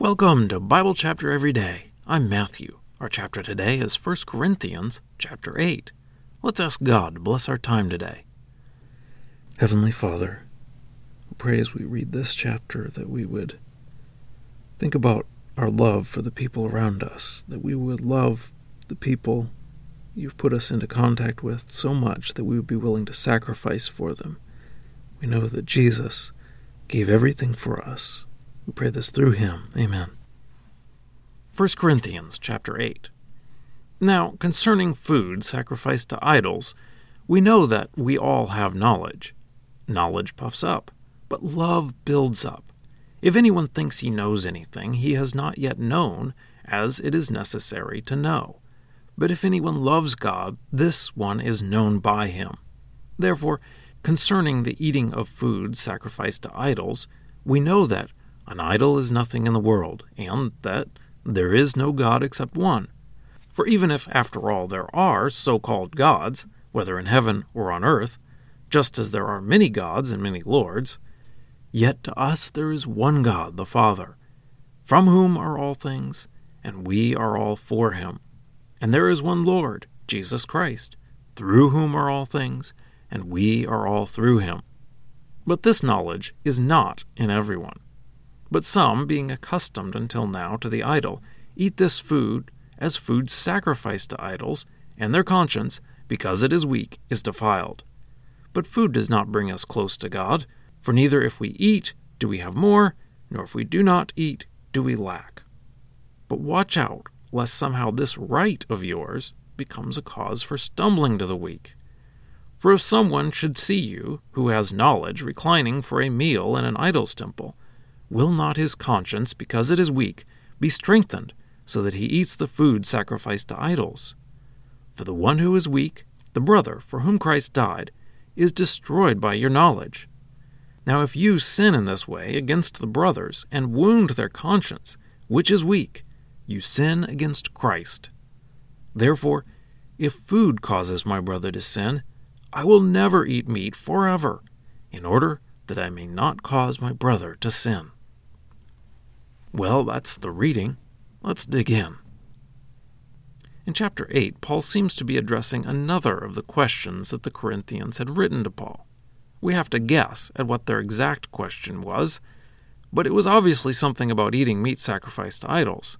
Welcome to Bible Chapter Every Day. I'm Matthew. Our chapter today is 1 Corinthians chapter 8. Let's ask God to bless our time today. Heavenly Father, we pray as we read this chapter that we would think about our love for the people around us, that we would love the people you've put us into contact with so much that we would be willing to sacrifice for them. We know that Jesus gave everything for us we pray this through him. Amen. 1 Corinthians chapter 8. Now, concerning food sacrificed to idols, we know that we all have knowledge. Knowledge puffs up, but love builds up. If anyone thinks he knows anything, he has not yet known as it is necessary to know. But if anyone loves God, this one is known by him. Therefore, concerning the eating of food sacrificed to idols, we know that an idol is nothing in the world, and that there is no God except one. For even if, after all, there are so called gods, whether in heaven or on earth, just as there are many gods and many lords, yet to us there is one God, the Father, from whom are all things, and we are all for him. And there is one Lord, Jesus Christ, through whom are all things, and we are all through him. But this knowledge is not in everyone. But some, being accustomed until now to the idol, eat this food as food sacrificed to idols, and their conscience, because it is weak, is defiled. But food does not bring us close to God, for neither if we eat do we have more, nor if we do not eat do we lack. But watch out, lest somehow this right of yours becomes a cause for stumbling to the weak. For if someone should see you, who has knowledge, reclining for a meal in an idol's temple, Will not his conscience, because it is weak, be strengthened, so that he eats the food sacrificed to idols? For the one who is weak, the brother for whom Christ died, is destroyed by your knowledge. Now, if you sin in this way against the brothers and wound their conscience, which is weak, you sin against Christ. Therefore, if food causes my brother to sin, I will never eat meat forever, in order that I may not cause my brother to sin. Well, that's the reading. Let's dig in. In chapter 8, Paul seems to be addressing another of the questions that the Corinthians had written to Paul. We have to guess at what their exact question was, but it was obviously something about eating meat sacrificed to idols.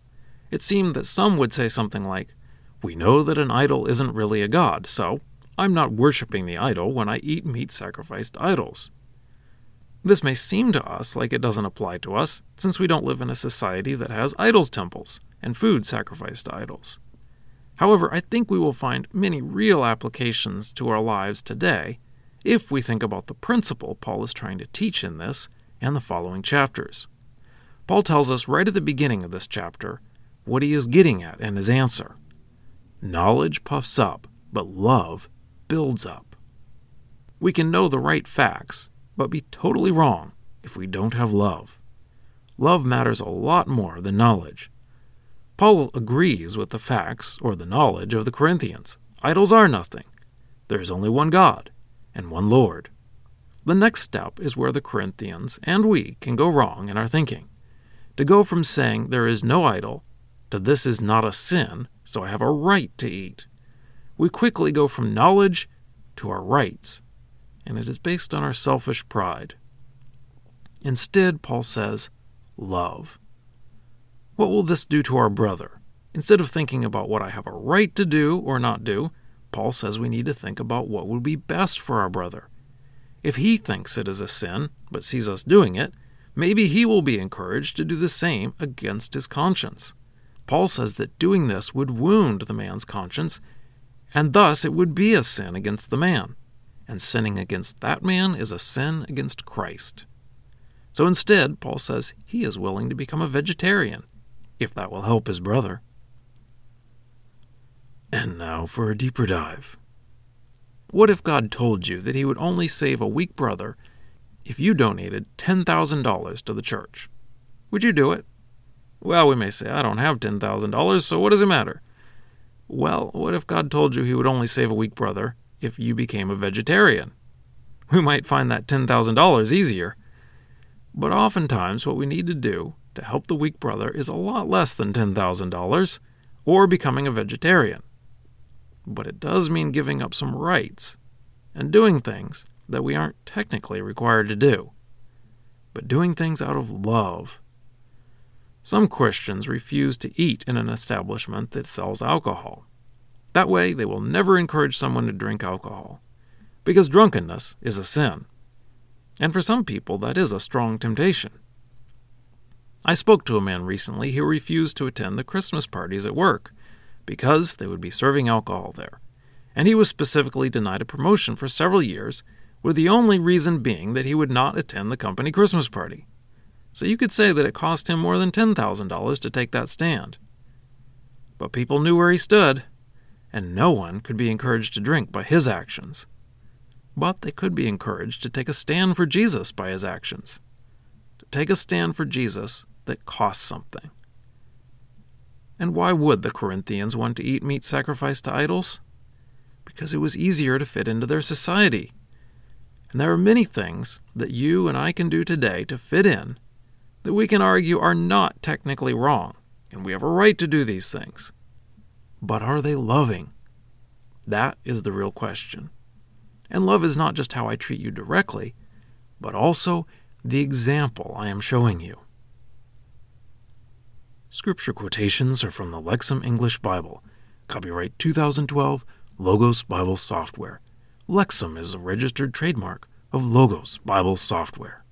It seemed that some would say something like, We know that an idol isn't really a god, so I'm not worshiping the idol when I eat meat sacrificed to idols. This may seem to us like it doesn't apply to us, since we don't live in a society that has idols' temples and food sacrificed to idols. However, I think we will find many real applications to our lives today if we think about the principle Paul is trying to teach in this and the following chapters. Paul tells us right at the beginning of this chapter what he is getting at in his answer. Knowledge puffs up, but love builds up. We can know the right facts but be totally wrong if we don't have love. Love matters a lot more than knowledge. Paul agrees with the facts or the knowledge of the Corinthians. Idols are nothing. There is only one God and one Lord. The next step is where the Corinthians and we can go wrong in our thinking. To go from saying there is no idol to this is not a sin, so I have a right to eat. We quickly go from knowledge to our rights and it is based on our selfish pride. Instead, Paul says, love. What will this do to our brother? Instead of thinking about what I have a right to do or not do, Paul says we need to think about what would be best for our brother. If he thinks it is a sin, but sees us doing it, maybe he will be encouraged to do the same against his conscience. Paul says that doing this would wound the man's conscience, and thus it would be a sin against the man and sinning against that man is a sin against Christ. So instead, Paul says he is willing to become a vegetarian, if that will help his brother. And now for a deeper dive. What if God told you that he would only save a weak brother if you donated $10,000 to the church? Would you do it? Well, we may say, I don't have $10,000, so what does it matter? Well, what if God told you he would only save a weak brother if you became a vegetarian. We might find that $10,000 easier. But oftentimes, what we need to do to help the weak brother is a lot less than $10,000 or becoming a vegetarian. But it does mean giving up some rights and doing things that we aren't technically required to do, but doing things out of love. Some Christians refuse to eat in an establishment that sells alcohol. That way, they will never encourage someone to drink alcohol, because drunkenness is a sin. And for some people, that is a strong temptation. I spoke to a man recently who refused to attend the Christmas parties at work because they would be serving alcohol there, and he was specifically denied a promotion for several years, with the only reason being that he would not attend the company Christmas party. So you could say that it cost him more than $10,000 to take that stand. But people knew where he stood, and no one could be encouraged to drink by his actions. But they could be encouraged to take a stand for Jesus by his actions. To take a stand for Jesus that costs something. And why would the Corinthians want to eat meat sacrificed to idols? Because it was easier to fit into their society. And there are many things that you and I can do today to fit in that we can argue are not technically wrong, and we have a right to do these things. But are they loving? That is the real question. And love is not just how I treat you directly, but also the example I am showing you. Scripture quotations are from the Lexham English Bible, copyright 2012, Logos Bible Software. Lexham is a registered trademark of Logos Bible Software.